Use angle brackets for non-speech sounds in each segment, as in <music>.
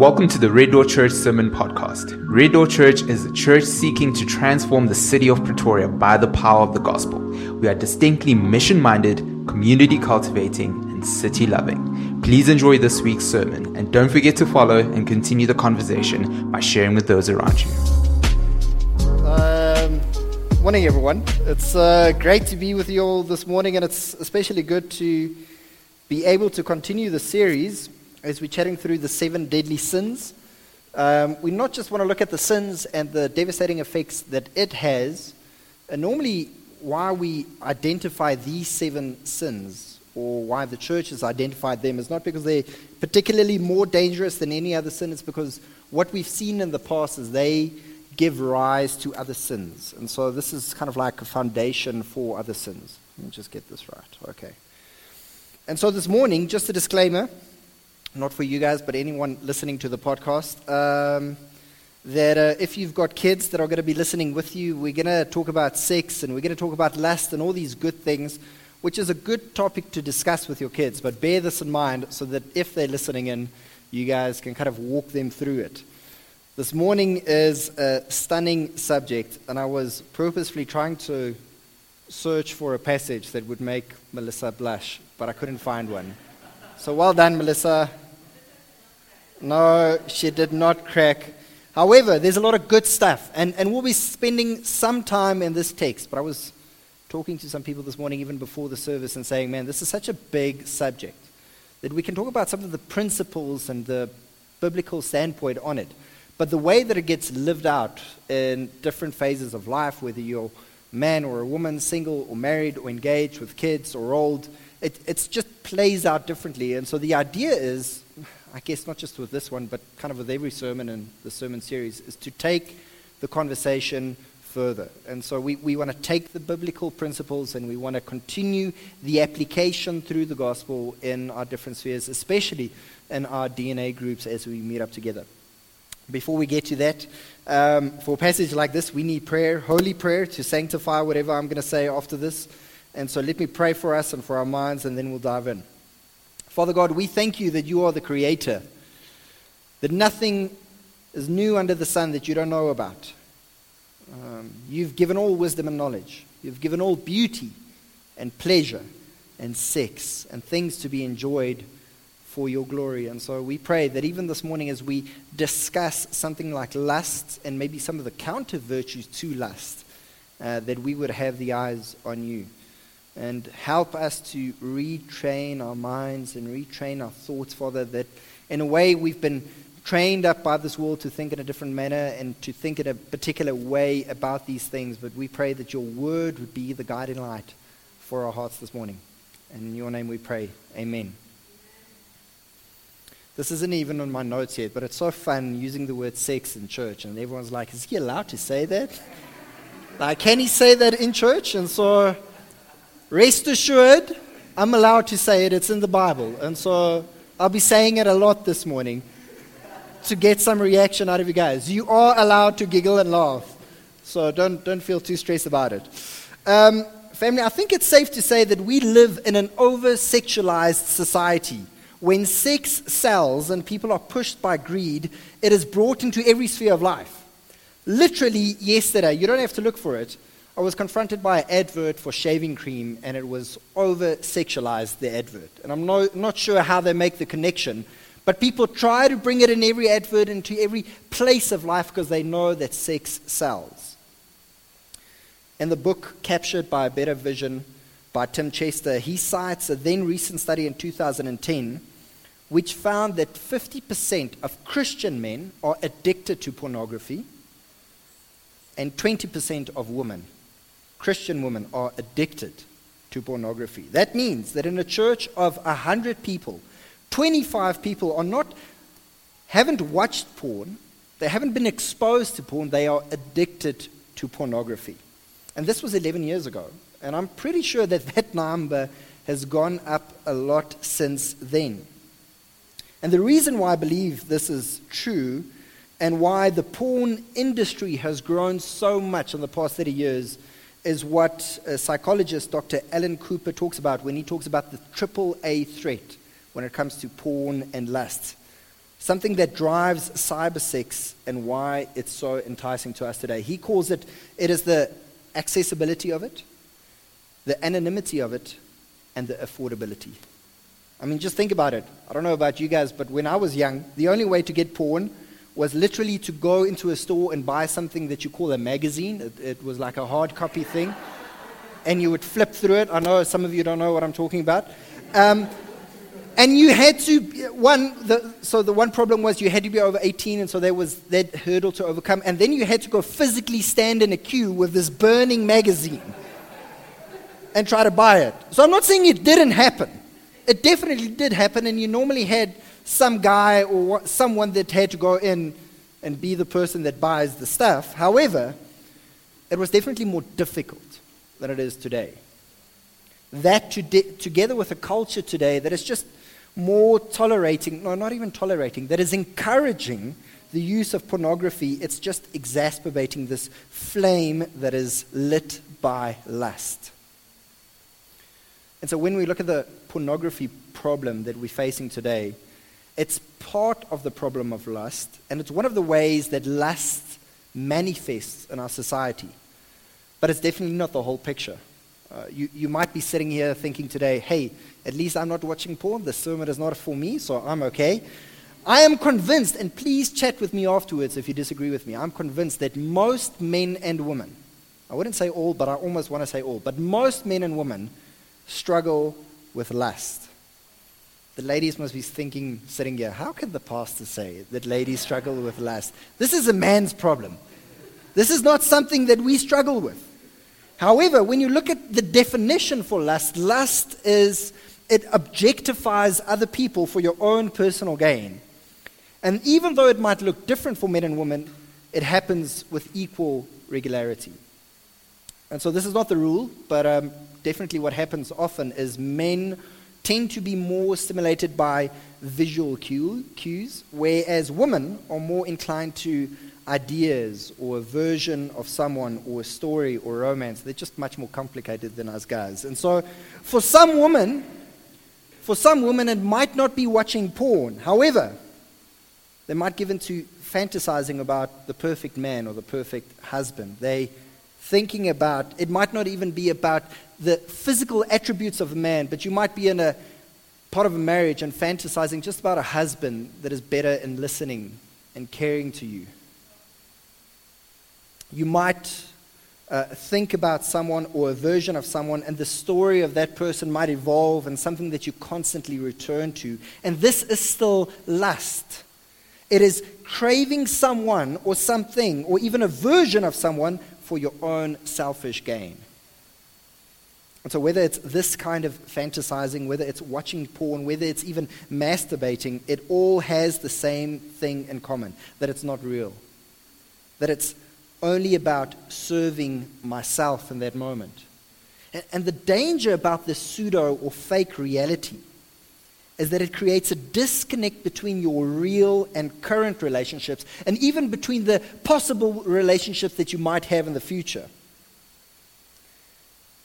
Welcome to the Red Door Church Sermon Podcast. Red Door Church is a church seeking to transform the city of Pretoria by the power of the gospel. We are distinctly mission minded, community cultivating, and city loving. Please enjoy this week's sermon and don't forget to follow and continue the conversation by sharing with those around you. Um, morning, everyone. It's uh, great to be with you all this morning, and it's especially good to be able to continue the series as we're chatting through the seven deadly sins. Um, we not just want to look at the sins and the devastating effects that it has, and normally why we identify these seven sins or why the church has identified them is not because they're particularly more dangerous than any other sin, it's because what we've seen in the past is they give rise to other sins. And so this is kind of like a foundation for other sins. Let me just get this right. Okay. And so this morning, just a disclaimer not for you guys, but anyone listening to the podcast, um, that uh, if you've got kids that are going to be listening with you, we're going to talk about sex and we're going to talk about lust and all these good things, which is a good topic to discuss with your kids. But bear this in mind so that if they're listening in, you guys can kind of walk them through it. This morning is a stunning subject, and I was purposefully trying to search for a passage that would make Melissa blush, but I couldn't find one. So well done, Melissa. No, she did not crack. However, there's a lot of good stuff, and, and we'll be spending some time in this text. But I was talking to some people this morning, even before the service, and saying, man, this is such a big subject that we can talk about some of the principles and the biblical standpoint on it. But the way that it gets lived out in different phases of life, whether you're a man or a woman, single or married or engaged with kids or old, it it's just plays out differently. And so the idea is I guess not just with this one, but kind of with every sermon in the sermon series, is to take the conversation further. And so we, we want to take the biblical principles and we want to continue the application through the gospel in our different spheres, especially in our DNA groups as we meet up together. Before we get to that, um, for a passage like this, we need prayer, holy prayer, to sanctify whatever I'm going to say after this. And so let me pray for us and for our minds, and then we'll dive in. Father God, we thank you that you are the creator, that nothing is new under the sun that you don't know about. Um, you've given all wisdom and knowledge, you've given all beauty and pleasure and sex and things to be enjoyed for your glory. And so we pray that even this morning, as we discuss something like lust and maybe some of the counter virtues to lust, uh, that we would have the eyes on you and help us to retrain our minds and retrain our thoughts, Father, that in a way we've been trained up by this world to think in a different manner and to think in a particular way about these things. But we pray that your word would be the guiding light for our hearts this morning. And in your name we pray. Amen. This isn't even on my notes yet, but it's so fun using the word sex in church. And everyone's like, is he allowed to say that? <laughs> like, can he say that in church? And so Rest assured, I'm allowed to say it. It's in the Bible. And so I'll be saying it a lot this morning to get some reaction out of you guys. You are allowed to giggle and laugh. So don't, don't feel too stressed about it. Um, family, I think it's safe to say that we live in an over sexualized society. When sex sells and people are pushed by greed, it is brought into every sphere of life. Literally, yesterday, you don't have to look for it. I was confronted by an advert for shaving cream, and it was over sexualized, the advert. And I'm no, not sure how they make the connection, but people try to bring it in every advert into every place of life because they know that sex sells. In the book Captured by a Better Vision by Tim Chester, he cites a then recent study in 2010 which found that 50% of Christian men are addicted to pornography and 20% of women. Christian women are addicted to pornography. That means that in a church of 100 people, 25 people are not haven't watched porn, they haven't been exposed to porn, they are addicted to pornography. And this was 11 years ago, and I'm pretty sure that that <laughs> number has gone up a lot since then. And the reason why I believe this is true and why the porn industry has grown so much in the past 30 years is what uh, psychologist Dr. Alan Cooper talks about when he talks about the triple A threat when it comes to porn and lust. something that drives cybersex and why it's so enticing to us today. He calls it, it is the accessibility of it, the anonymity of it, and the affordability. I mean, just think about it. I don't know about you guys, but when I was young, the only way to get porn was literally to go into a store and buy something that you call a magazine. It, it was like a hard copy thing. and you would flip through it. I know some of you don't know what I'm talking about. Um, and you had to, one, the, so the one problem was you had to be over 18, and so there was that hurdle to overcome. And then you had to go physically stand in a queue with this burning magazine and try to buy it. So I'm not saying it didn't happen. It definitely did happen, and you normally had some guy or someone that had to go in and be the person that buys the stuff. However, it was definitely more difficult than it is today. That to de- together with a culture today that is just more tolerating, no, not even tolerating, that is encouraging the use of pornography, it's just exacerbating this flame that is lit by lust. And so when we look at the pornography problem that we're facing today, it's part of the problem of lust, and it's one of the ways that lust manifests in our society. But it's definitely not the whole picture. Uh, you, you might be sitting here thinking today, hey, at least I'm not watching porn. The sermon is not for me, so I'm okay. I am convinced, and please chat with me afterwards if you disagree with me. I'm convinced that most men and women, I wouldn't say all, but I almost want to say all, but most men and women struggle with lust. The ladies must be thinking, sitting here, how can the pastor say that ladies struggle with lust? This is a man's problem. This is not something that we struggle with. However, when you look at the definition for lust, lust is it objectifies other people for your own personal gain. And even though it might look different for men and women, it happens with equal regularity. And so this is not the rule, but um, definitely what happens often is men tend to be more stimulated by visual cue, cues, whereas women are more inclined to ideas or a version of someone or a story or romance. They're just much more complicated than us guys. And so for some women, for some women, it might not be watching porn. However, they might give into fantasizing about the perfect man or the perfect husband. They thinking about it might not even be about the physical attributes of a man, but you might be in a part of a marriage and fantasizing just about a husband that is better in listening and caring to you. You might uh, think about someone or a version of someone, and the story of that person might evolve and something that you constantly return to. And this is still lust. It is craving someone or something, or even a version of someone, for your own selfish gain. And so, whether it's this kind of fantasizing, whether it's watching porn, whether it's even masturbating, it all has the same thing in common that it's not real. That it's only about serving myself in that moment. And the danger about this pseudo or fake reality is that it creates a disconnect between your real and current relationships, and even between the possible relationships that you might have in the future.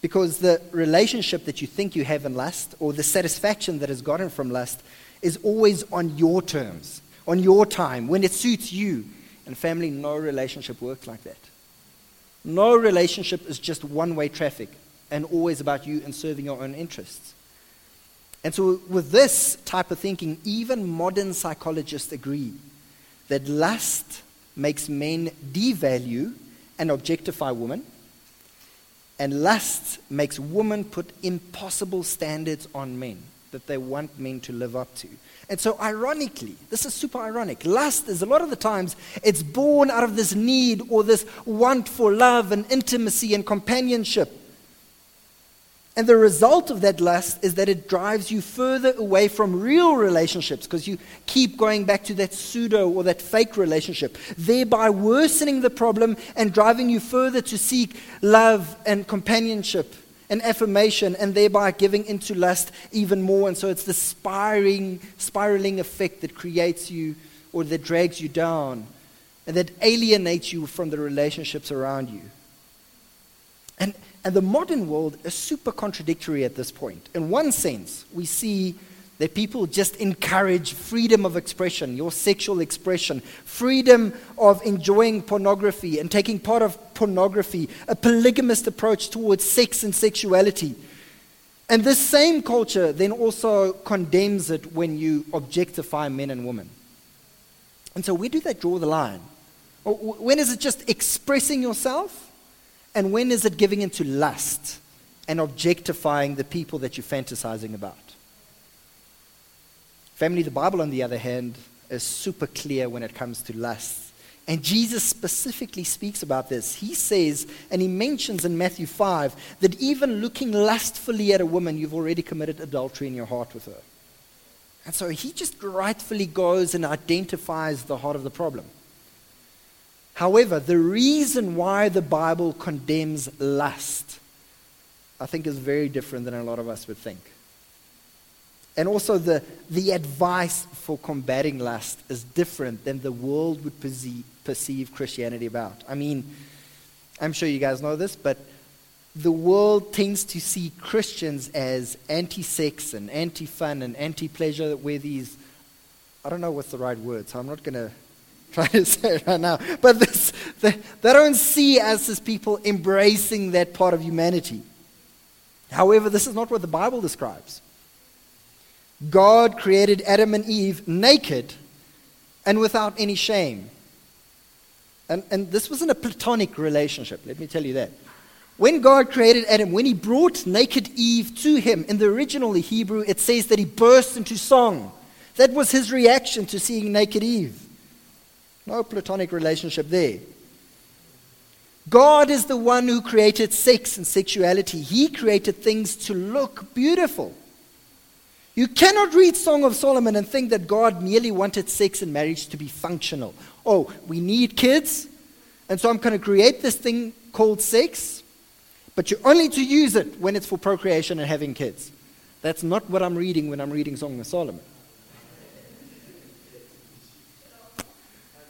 Because the relationship that you think you have in lust, or the satisfaction that is gotten from lust, is always on your terms, on your time, when it suits you. And family, no relationship works like that. No relationship is just one way traffic and always about you and serving your own interests. And so, with this type of thinking, even modern psychologists agree that lust makes men devalue and objectify women, and lust makes women put impossible standards on men that they want men to live up to. And so, ironically, this is super ironic. Lust is a lot of the times it's born out of this need or this want for love and intimacy and companionship. And the result of that lust is that it drives you further away from real relationships because you keep going back to that pseudo or that fake relationship, thereby worsening the problem and driving you further to seek love and companionship and affirmation, and thereby giving into lust even more. And so it's the spiraling, spiraling effect that creates you or that drags you down and that alienates you from the relationships around you. And, and the modern world is super contradictory at this point. In one sense, we see that people just encourage freedom of expression, your sexual expression, freedom of enjoying pornography and taking part of pornography, a polygamist approach towards sex and sexuality. And this same culture then also condemns it when you objectify men and women. And so, where do they draw the line? When is it just expressing yourself? And when is it giving into lust and objectifying the people that you're fantasizing about? Family, the Bible, on the other hand, is super clear when it comes to lust. And Jesus specifically speaks about this. He says, and he mentions in Matthew 5, that even looking lustfully at a woman, you've already committed adultery in your heart with her. And so he just rightfully goes and identifies the heart of the problem. However, the reason why the Bible condemns lust, I think, is very different than a lot of us would think. And also, the, the advice for combating lust is different than the world would perceive, perceive Christianity about. I mean, I'm sure you guys know this, but the world tends to see Christians as anti sex and anti fun and anti pleasure, where these, I don't know what's the right word, so I'm not going to try to <laughs> say it right now, but this, they, they don't see us as people embracing that part of humanity. However, this is not what the Bible describes. God created Adam and Eve naked and without any shame. And, and this wasn't a platonic relationship, let me tell you that. When God created Adam, when he brought naked Eve to him, in the original Hebrew, it says that he burst into song. That was his reaction to seeing naked Eve. No platonic relationship there. God is the one who created sex and sexuality. He created things to look beautiful. You cannot read Song of Solomon and think that God merely wanted sex and marriage to be functional. Oh, we need kids, and so I'm going to create this thing called sex, but you're only to use it when it's for procreation and having kids. That's not what I'm reading when I'm reading Song of Solomon.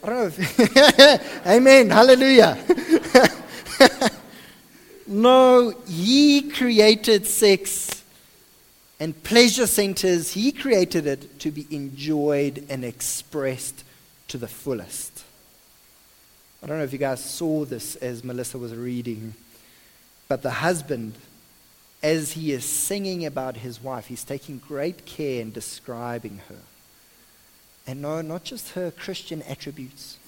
I don't know if, Amen. Hallelujah. <laughs> no, He created sex and pleasure centers, he created it to be enjoyed and expressed to the fullest. I don't know if you guys saw this as Melissa was reading, but the husband, as he is singing about his wife, he's taking great care in describing her. And no, not just her Christian attributes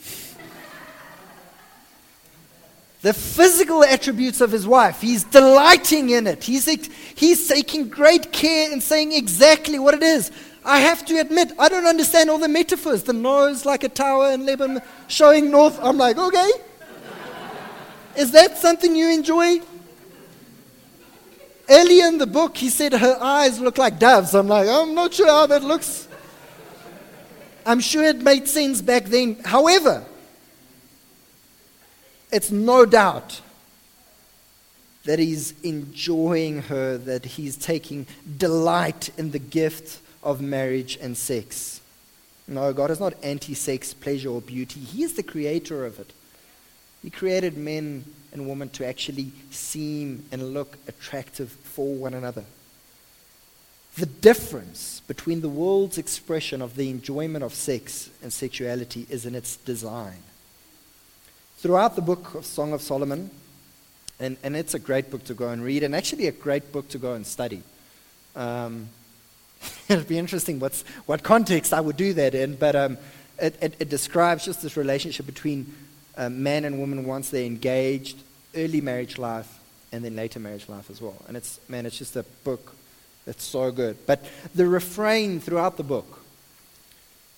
the physical attributes of his wife. He's delighting in it. He's, he's taking great care in saying exactly what it is. I have to admit, I don't understand all the metaphors. The nose like a tower in Lebanon showing north. I'm like, okay. Is that something you enjoy? Earlier in the book, he said her eyes look like doves. I'm like, I'm not sure how that looks. I'm sure it made sense back then. However, it's no doubt that he's enjoying her, that he's taking delight in the gift of marriage and sex. No, God is not anti sex, pleasure, or beauty. He is the creator of it. He created men and women to actually seem and look attractive for one another. The difference between the world's expression of the enjoyment of sex and sexuality is in its design throughout the book of Song of Solomon, and, and it's a great book to go and read, and actually a great book to go and study. Um, <laughs> it'd be interesting what's, what context I would do that in, but um, it, it, it, describes just this relationship between uh, man and woman once they're engaged, early marriage life, and then later marriage life as well. And it's, man, it's just a book that's so good. But the refrain throughout the book,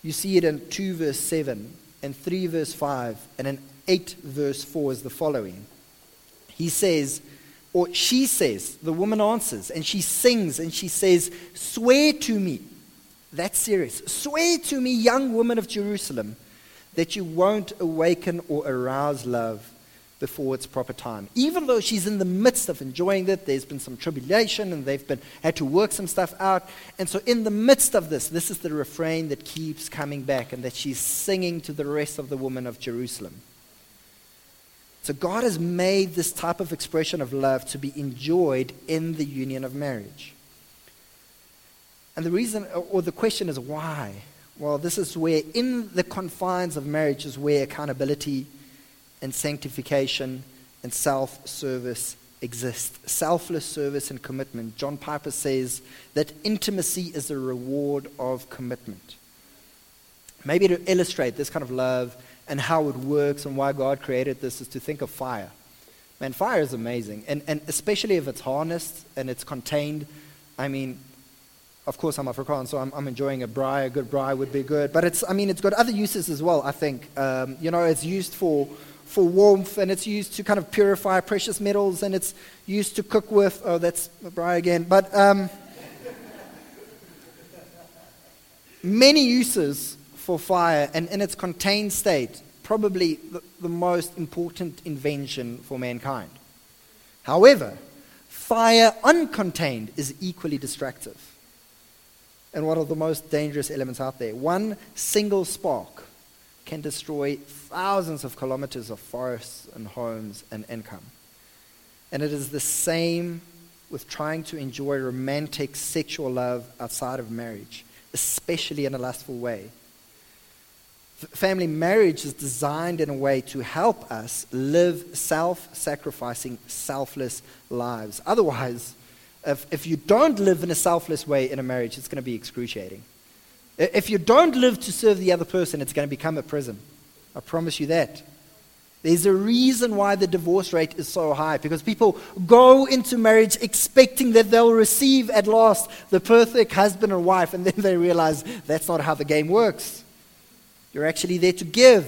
you see it in 2 verse 7 and 3 verse 5 and in 8, verse 4 is the following. He says, or she says, the woman answers, and she sings and she says, Swear to me, that's serious, swear to me, young woman of Jerusalem, that you won't awaken or arouse love before its proper time. Even though she's in the midst of enjoying it, there's been some tribulation and they've been, had to work some stuff out. And so, in the midst of this, this is the refrain that keeps coming back and that she's singing to the rest of the women of Jerusalem. So God has made this type of expression of love to be enjoyed in the union of marriage. And the reason, or the question is why? Well, this is where, in the confines of marriage, is where accountability and sanctification and self service exist. Selfless service and commitment. John Piper says that intimacy is a reward of commitment. Maybe to illustrate this kind of love and how it works and why God created this is to think of fire. Man, fire is amazing. And, and especially if it's harnessed and it's contained. I mean, of course, I'm Afrikaans, so I'm, I'm, enjoying a braai. A good braai would be good. But it's, I mean, it's got other uses as well, I think. Um, you know, it's used for for warmth, and it's used to kind of purify precious metals, and it's used to cook with. Oh, that's Brian again. But um, many uses for fire, and in its contained state, probably the, the most important invention for mankind. However, fire uncontained is equally destructive and one of the most dangerous elements out there. One single spark can destroy thousands of kilometers of forests and homes and income. And it is the same with trying to enjoy romantic sexual love outside of marriage, especially in a lustful way. family marriage is designed in a way to help us live self sacrificing, selfless lives. Otherwise, if, if you don't live in a selfless way in a marriage, it's going to be excruciating. If you don't live to serve the other person, it's going to become a prison. I promise you that. There's a reason why the divorce rate is so high because people go into marriage expecting that they'll receive at last the perfect husband and wife, and then they realize that's not how the game works. You're actually there to give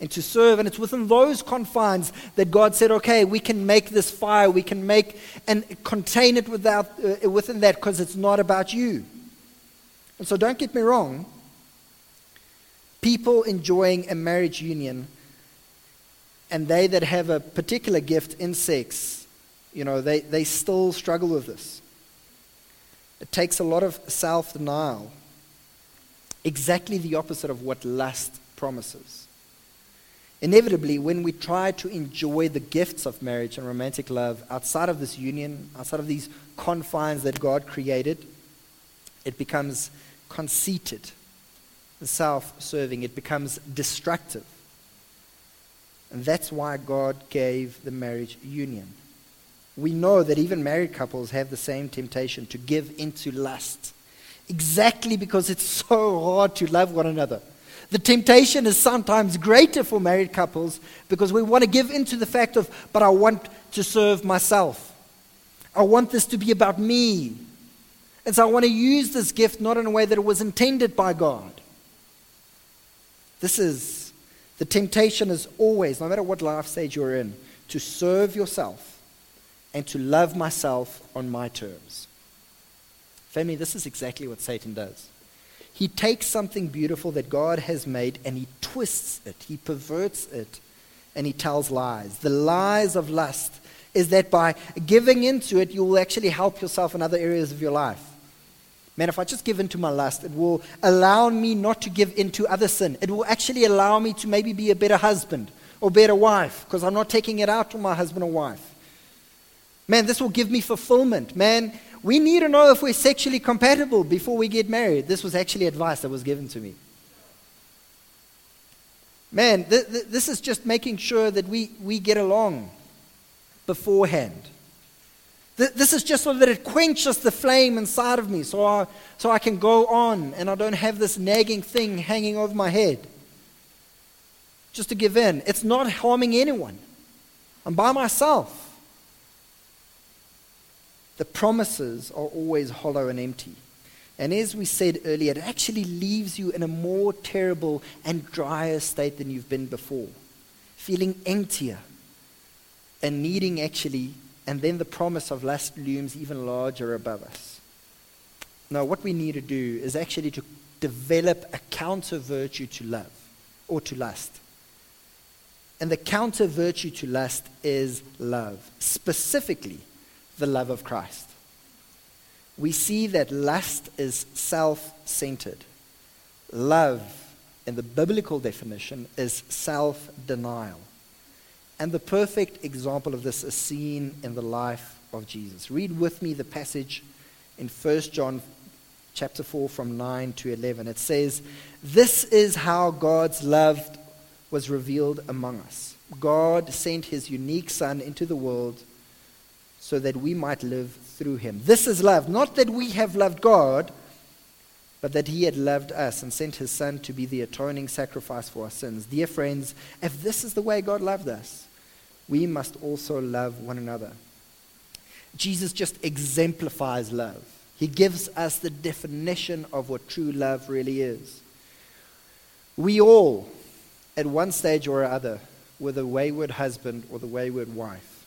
and to serve, and it's within those confines that God said, okay, we can make this fire, we can make and contain it without, uh, within that because it's not about you. And so don't get me wrong. People enjoying a marriage union and they that have a particular gift in sex, you know, they, they still struggle with this. It takes a lot of self denial. Exactly the opposite of what lust promises. Inevitably, when we try to enjoy the gifts of marriage and romantic love outside of this union, outside of these confines that God created, it becomes conceited, self serving. It becomes destructive. And that's why God gave the marriage union. We know that even married couples have the same temptation to give into lust, exactly because it's <laughs> so hard to love one another. The temptation is sometimes greater for married couples because we want to give into the fact of, but I want to serve myself. I want this to be about me. And so I want to use this gift not in a way that it was intended by God. This is the temptation is always, no matter what life stage you're in, to serve yourself and to love myself on my terms. Family, this is exactly what Satan does. He takes something beautiful that God has made and he twists it, he perverts it, and he tells lies. The lies of lust is that by giving into it, you will actually help yourself in other areas of your life. Man, if I just give in to my lust, it will allow me not to give in to other sin. It will actually allow me to maybe be a better husband or better wife because I'm not taking it out on my husband or wife. Man, this will give me fulfillment. Man, we need to know if we're sexually compatible before we get married. This was actually advice that was given to me. Man, th- th- this is just making sure that we, we get along beforehand. This is just so that it quenches the flame inside of me so I, so I can go on and I don't have this nagging thing hanging over my head. Just to give in. It's not harming anyone. I'm by myself. The promises are always hollow and empty. And as we said earlier, it actually leaves you in a more terrible and drier state than you've been before, feeling emptier and needing actually and then the promise of lust looms even larger above us. Now, what we need to do is actually to develop a counter virtue to love or to lust. And the counter virtue to lust is love, specifically the love of Christ. We see that lust is self centered. Love, in the biblical definition, is self denial. And the perfect example of this is seen in the life of Jesus. Read with me the passage in 1 John chapter 4, from 9 to 11. It says, This is how God's love was revealed among us. God sent his unique Son into the world so that we might live through him. This is love. Not that we have loved God, but that he had loved us and sent his Son to be the atoning sacrifice for our sins. Dear friends, if this is the way God loved us, we must also love one another. Jesus just exemplifies love. He gives us the definition of what true love really is. We all, at one stage or other, were the wayward husband or the wayward wife,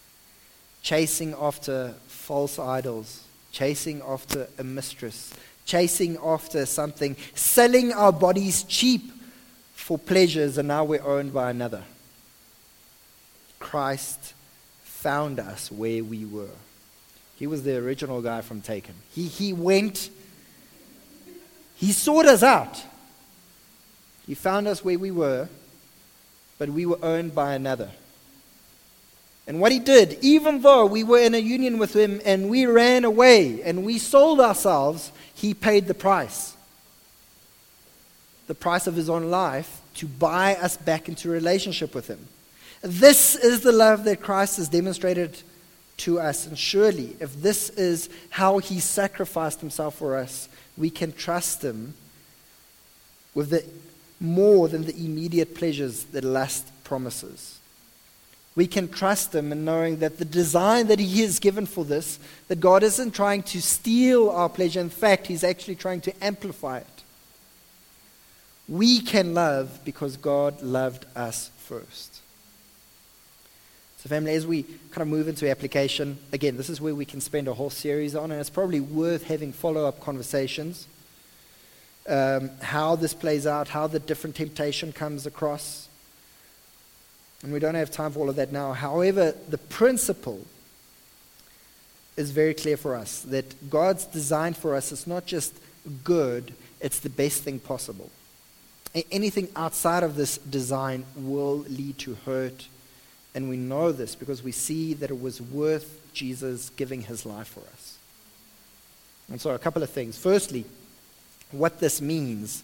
chasing after false idols, chasing after a mistress, chasing after something, selling our bodies cheap for pleasures, and now we're owned by another. Christ found us where we were. He was the original guy from Taken. He, he went, he sought us out. He found us where we were, but we were owned by another. And what he did, even though we were in a union with him and we ran away and we sold ourselves, he paid the price. The price of his own life to buy us back into relationship with him. This is the love that Christ has demonstrated to us. And surely, if this is how he sacrificed himself for us, we can trust him with the more than the immediate pleasures that lust promises. We can trust him in knowing that the design that he has given for this, that God isn't trying to steal our pleasure. In fact, he's actually trying to amplify it. We can love because God loved us first. So, family, as we kind of move into application, again, this is where we can spend a whole series on, and it's probably worth having follow up conversations um, how this plays out, how the different temptation comes across. And we don't have time for all of that now. However, the principle is very clear for us that God's design for us is not just good, it's the best thing possible. Anything outside of this design will lead to hurt. And we know this because we see that it was worth Jesus giving his life for us. And so, a couple of things. Firstly, what this means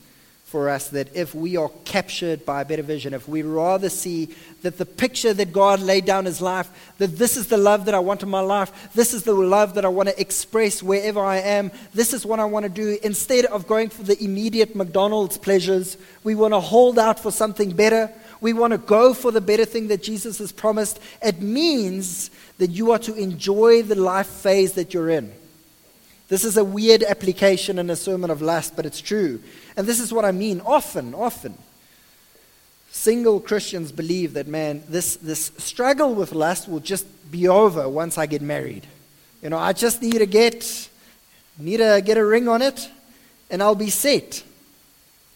for us that if we are captured by a better vision, if we rather see that the picture that God laid down his life, that this is the love that I want in my life, this is the love that I want to express wherever I am, this is what I want to do, instead of going for the immediate McDonald's pleasures, we want to hold out for something better. We want to go for the better thing that Jesus has promised. It means that you are to enjoy the life phase that you're in. This is a weird application in a sermon of lust, but it's true. And this is what I mean. Often, often, single Christians believe that, man, this, this struggle with lust will just be over once I get married. You know, I just need to get, need to get a ring on it, and I'll be set.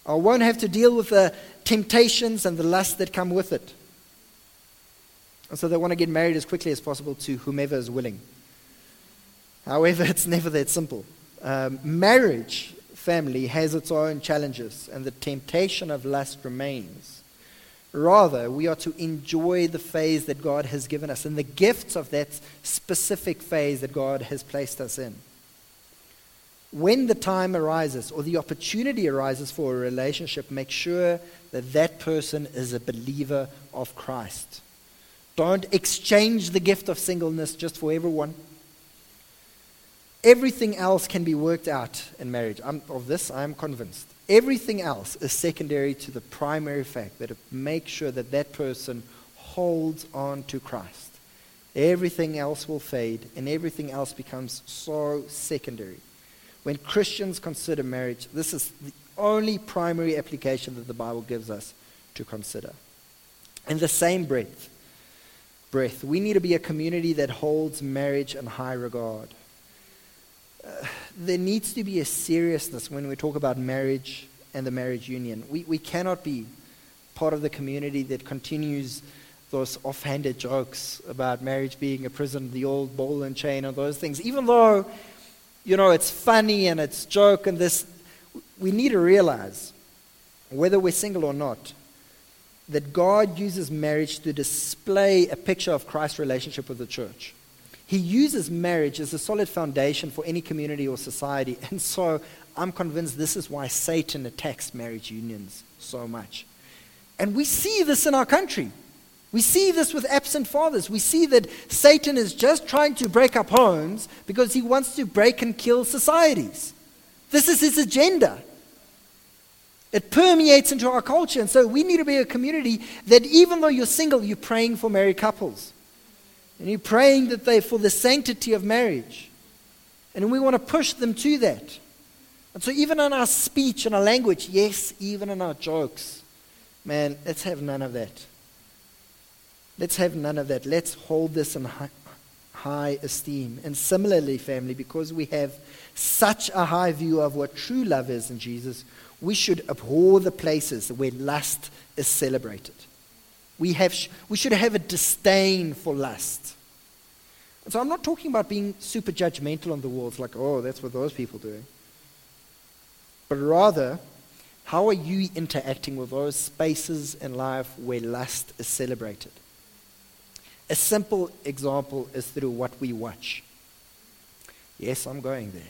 I won't have to deal with the temptations and the lust that come with it. And so they want to get married as quickly as possible to whomever is willing. However, <laughs> it's never that simple. Um, marriage, family, has its own challenges, and the temptation of lust remains. Rather, we are to enjoy the phase that God has given us and the gifts of that specific phase that God has placed us in. When the time arises or the opportunity arises for a relationship, make sure that that person is a believer of Christ. Don't exchange the gift of singleness just for everyone. Everything else can be worked out in marriage. I'm, of this, I'm convinced. Everything else is secondary to the primary fact that it makes sure that that person holds on to Christ. Everything else will fade, and everything else becomes so secondary. When Christians consider marriage, this is the only primary application that the Bible gives us to consider. In the same breath, breath, we need to be a community that holds marriage in high regard uh, there needs to be a seriousness when we talk about marriage and the marriage union. We, we cannot be part of the community that continues those offhanded jokes about marriage being a prison, the old ball and chain, and those things. Even though, you know, it's funny and it's joke and this, we need to realize, whether we're single or not, that God uses marriage to display a picture of Christ's relationship with the church. He uses marriage as a solid foundation for any community or society. And so I'm convinced this is why Satan attacks marriage unions so much. And we see this in our country. We see this with absent fathers. We see that Satan is just trying to break up homes because he wants to break and kill societies. This is his agenda. It permeates into our culture. And so we need to be a community that even though you're single, you're praying for married couples. And you're praying that they for the sanctity of marriage. And we want to push them to that. And so even in our speech and our language, yes, even in our jokes, man, let's have none of that. Let's have none of that. Let's hold this in high, high esteem. And similarly, family, because we have such a high view of what true love is in Jesus, we should abhor the places where lust is celebrated. We, have, we should have a disdain for lust. And so I'm not talking about being super judgmental on the world, like, oh, that's what those people do. But rather, how are you interacting with those spaces in life where lust is celebrated? A simple example is through what we watch. Yes, I'm going there.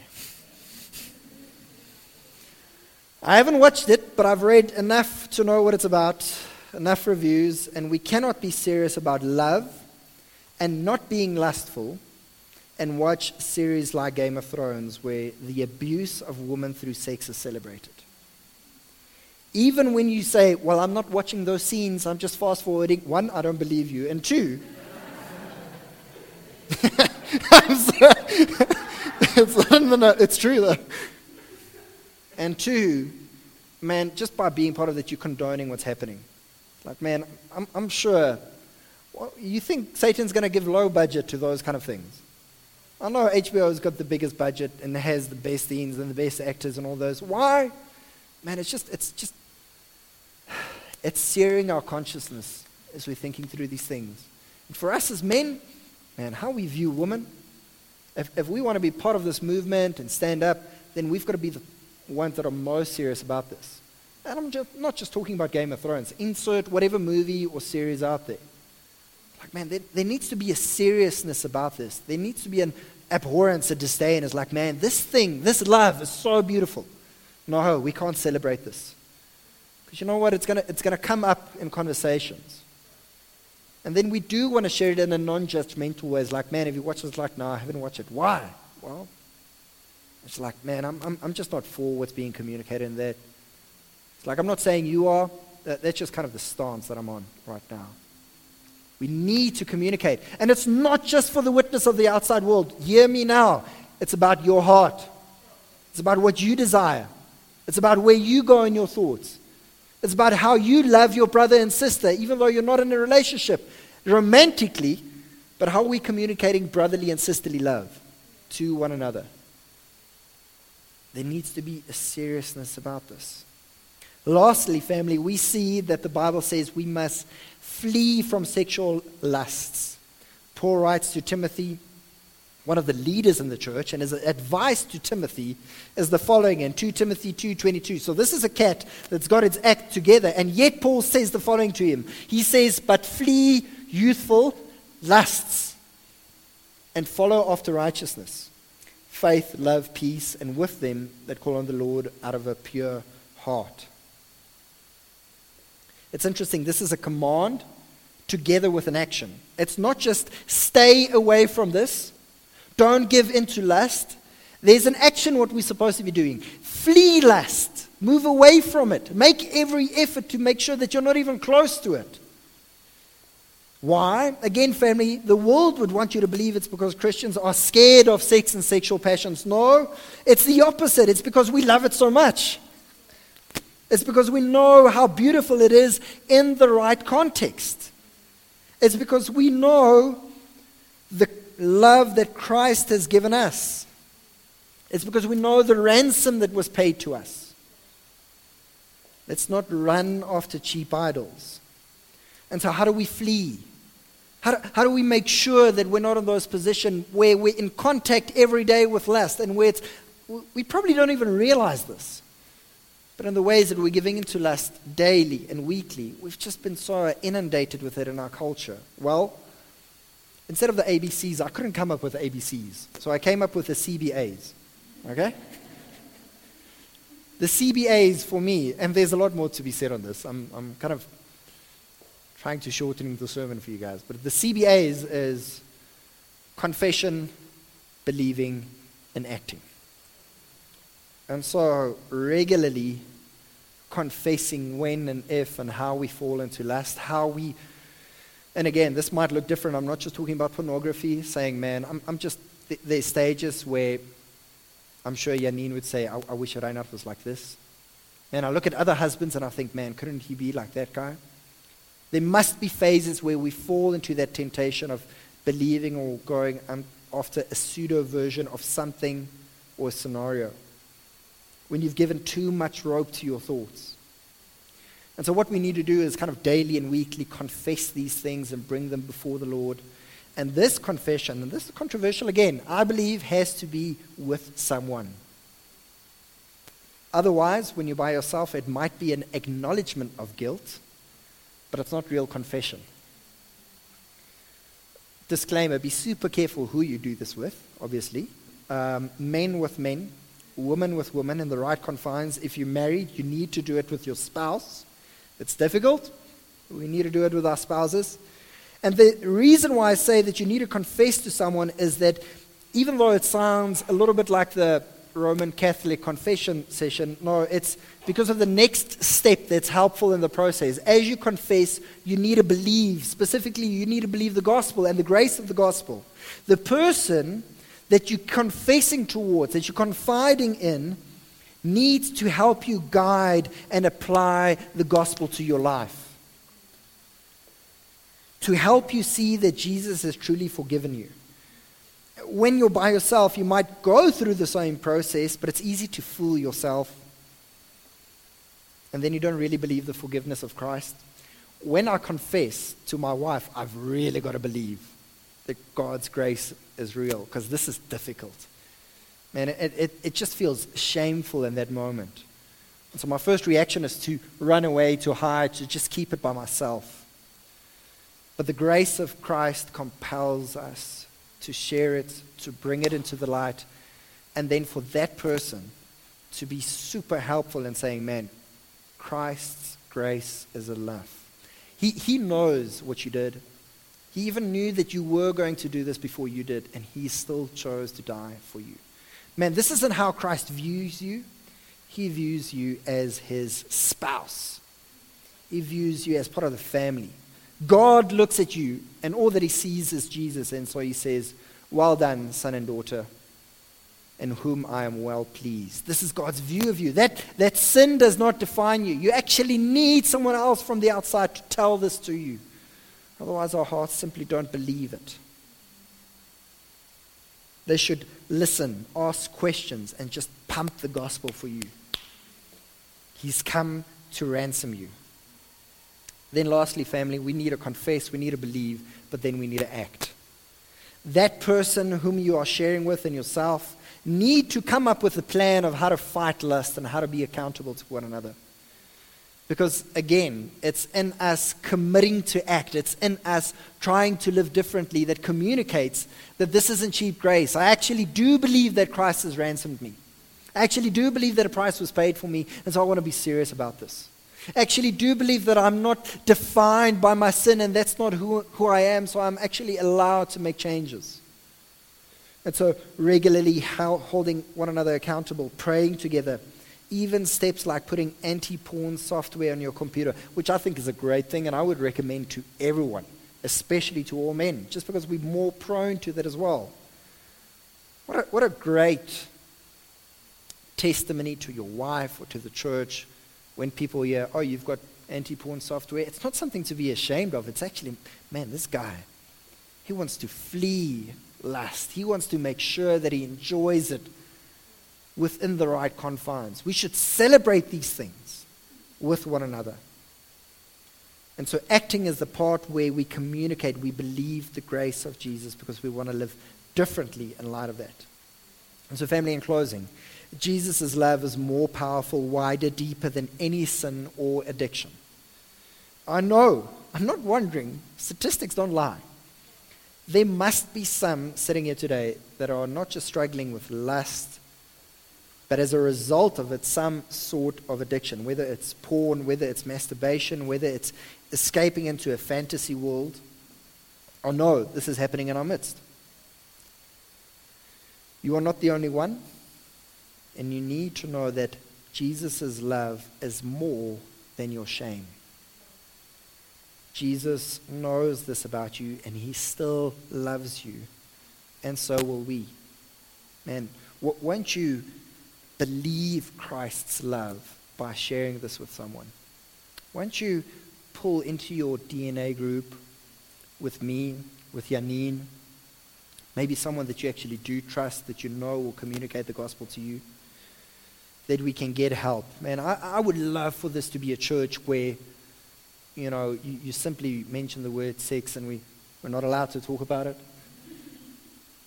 I haven't watched it, but I've read enough to know what it's about, enough reviews, and we cannot be serious about love and not being lustful and watch series like Game of Thrones where the abuse of women through sex is celebrated. Even when you say, Well, I'm not watching those scenes, I'm just fast forwarding, one, I don't believe you, and two, <laughs> <laughs> <laughs> it's, it's true though. And two, man, just by being part of that, you're condoning what's happening. Like, man, I'm, I'm sure. Well, you think Satan's going to give low budget to those kind of things? I know HBO's got the biggest budget and has the best scenes and the best actors and all those. Why? Man, it's just, it's just, <sighs> it's searing our consciousness as we're thinking through these things. And for us as men, man, how we view women, if, if we want to be part of this movement and stand up, then we've got to be the ones that are most serious about this. And I'm just, not just talking about Game of Thrones. Insert whatever movie or series out there. Like, man, there, there needs to be a seriousness about this. There needs to be an abhorrence, a disdain. It's like, man, this thing, this love is so beautiful. No, we can't celebrate this. Because you know what? It's going to it's gonna come up in conversations. And then we do want to share it in a non judgmental way. It's like, man, have you watched this? Like, no, I haven't watched it. Why? Well, it's like, man, I'm, I'm, I'm just not for what's being communicated in that. It's like, I'm not saying you are. That, that's just kind of the stance that I'm on right now. We need to communicate. And it's not just for the witness of the outside world. Hear me now. It's about your heart, it's about what you desire, it's about where you go in your thoughts. It's about how you love your brother and sister, even though you're not in a relationship romantically, but how are we communicating brotherly and sisterly love to one another? There needs to be a seriousness about this. Lastly, family, we see that the Bible says we must flee from sexual lusts. Paul writes to Timothy, one of the leaders in the church, and his advice to Timothy is the following in 2 Timothy 2:22. So this is a cat that's got its act together, and yet Paul says the following to him. He says, "But flee youthful lusts and follow after righteousness." faith, love, peace, and with them that call on the Lord out of a pure heart. It's interesting, this is a command together with an action. It's not just stay away from this, don't give in to lust. There's an action what we're supposed to be doing. Flee lust, move away from it, make every effort to make sure that you're not even close to it. Why? Again, family, the world would want you to believe it's because Christians are scared of sex and sexual passions. No, it's the opposite. It's because we love it so much. It's because we know how beautiful it is in the right context. It's because we know the love that Christ has given us. It's because we know the ransom that was paid to us. Let's not run after cheap idols. And so, how do we flee? How do, how do we make sure that we're not in those positions where we're in contact every day with lust and where it's, we probably don't even realize this. But in the ways that we're giving into lust daily and weekly, we've just been so inundated with it in our culture. Well, instead of the ABCs, I couldn't come up with ABCs. So I came up with the CBAs. Okay? The CBAs for me, and there's a lot more to be said on this. I'm, I'm kind of trying to shorten the sermon for you guys. But the CBAs is confession, believing, and acting. And so regularly confessing when and if and how we fall into lust, how we and again, this might look different. I'm not just talking about pornography, saying, man, I'm, I'm just, there's stages where I'm sure Janine would say, I, I wish Reinhard was like this. And I look at other husbands and I think, man, couldn't he be like that guy? There must be phases where we fall into that temptation of believing or going um, after a pseudo version of something or scenario. When you've given too much rope to your thoughts. And so, what we need to do is kind of daily and weekly confess these things and bring them before the Lord. And this confession, and this is controversial again, I believe has to be with someone. Otherwise, when you're by yourself, it might be an acknowledgement of guilt, but it's not real confession. Disclaimer be super careful who you do this with, obviously. Um, men with men, women with women in the right confines. If you're married, you need to do it with your spouse. It's difficult. We need to do it with our spouses. And the reason why I say that you need to confess to someone is that even though it sounds a little bit like the Roman Catholic confession session, no, it's because of the next step that's helpful in the process. As you confess, you need to believe. Specifically, you need to believe the gospel and the grace of the gospel. The person that you're confessing towards, that you're confiding in, needs to help you guide and apply the gospel to your life. To help you see that Jesus has truly forgiven you. When you're by yourself, you might go through the same process, but it's easy to fool yourself. And then you don't really believe the forgiveness of Christ. When I confess to my wife, I've really got to believe that God's grace is real, because this is difficult. Man, it, it, it just feels shameful in that moment. And so my first reaction is to run away, to hide, to just keep it by myself. But the grace of Christ compels us to share it, to bring it into the light, and then for that person to be super helpful in saying, man, Christ's grace is enough. He, he knows what you did. He even knew that you were going to do this before you did, and he still chose to die for you. Man, this isn't how Christ views you. He views you as his spouse, he views you as part of the family. God looks at you, and all that he sees is Jesus, and so he says, Well done, son and daughter, in whom I am well pleased. This is God's view of you. That, that sin does not define you. You actually need someone else from the outside to tell this to you. Otherwise, our hearts simply don't believe it. They should listen, ask questions, and just pump the gospel for you. He's come to ransom you. Then, lastly, family, we need to confess, we need to believe, but then we need to act. That person whom you are sharing with and yourself need to come up with a plan of how to fight lust and how to be accountable to one another. Because again, it's in us committing to act, it's in us trying to live differently that communicates that this isn't cheap grace. I actually do believe that Christ has ransomed me. I actually do believe that a price was paid for me, and so I want to be serious about this. I actually do believe that I'm not defined by my sin, and that's not who, who I am, so I'm actually allowed to make changes. And so, regularly holding one another accountable, praying together, even steps like putting anti porn software on your computer, which I think is a great thing and I would recommend to everyone, especially to all men, just because we're more prone to that as well. What a, what a great testimony to your wife or to the church when people hear, oh, you've got anti porn software. It's not something to be ashamed of. It's actually, man, this guy, he wants to flee lust. He wants to make sure that he enjoys it within the right confines. We should celebrate these things with one another. And so, acting is the part where we communicate, we believe the grace of Jesus because we want to live differently in light of that. And so, family, in closing, Jesus' love is more powerful, wider, deeper than any sin or addiction. I know, I'm not wondering, statistics don't lie. There must be some sitting here today that are not just struggling with lust but as a result of it, some sort of addiction, whether it's porn, whether it's masturbation, whether it's escaping into a fantasy world. Oh no, this is happening in our midst. You are not the only one, and you need to know that Jesus' love is more than your shame. Jesus knows this about you, and he still loves you, and so will we. Man, won't you believe Christ's love by sharing this with someone? Won't you pull into your DNA group with me, with Janine, maybe someone that you actually do trust, that you know will communicate the gospel to you, that we can get help? Man, I, I would love for this to be a church where, you know, you, you simply mention the word sex and we, we're not allowed to talk about it.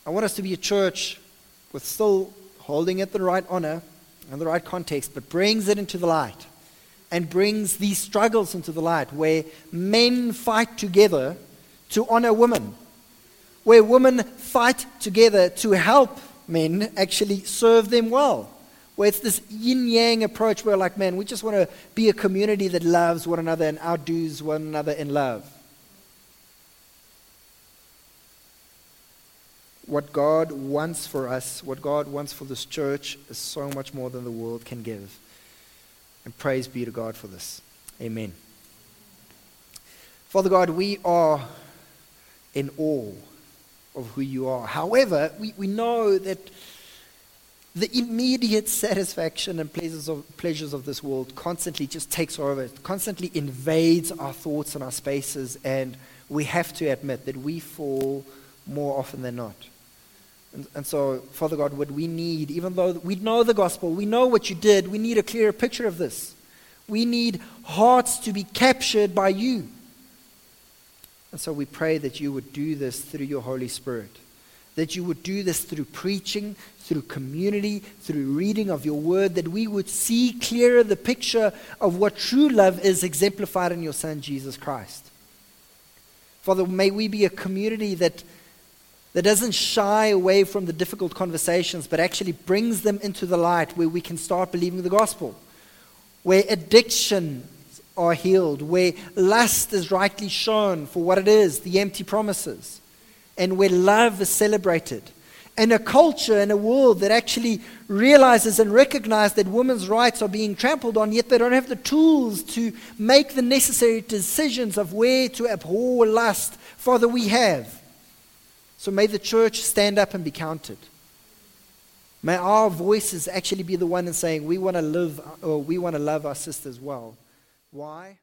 I want us to be a church with still holding it the right honor and the right context, but brings it into the light and brings these struggles into the light where men fight together to honor women, where women fight together to help men actually serve them well. Where it's this yin yang approach where, like, man, we just want to be a community that loves one another and outdoes one another in love. What God wants for us, what God wants for this church, is so much more than the world can give. And praise be to God for this. Amen. Father God, we are in awe of who you are. However, we, we know that the immediate satisfaction and pleasures of, pleasures of this world constantly just takes over, it constantly invades our thoughts and our spaces, and we have to admit that we fall more often than not. And, and, so, Father God, what we need, even though we know the gospel, we know what you did, we need a clearer picture of this. We need hearts to be captured by you. And so we pray that you would do this through your Holy Spirit. That you would do this through preaching, through community, through reading of your word, that we would see clearer the picture of what true love is exemplified in your Son, Jesus Christ. Father, may we be a community that that doesn't shy away from the difficult conversations, but actually brings them into the light where we can start believing the gospel, where addictions are healed, where lust is rightly shown for what it is, the empty promises, and where love is celebrated. And a culture and a world that actually realizes and recognizes that women's rights are being trampled on, yet they don't have the tools to make the necessary decisions of where to abhor lust. Father, we have. So may the church stand up and be counted. May our voices actually be the one in saying we want to live or we want to love our sisters well. Why?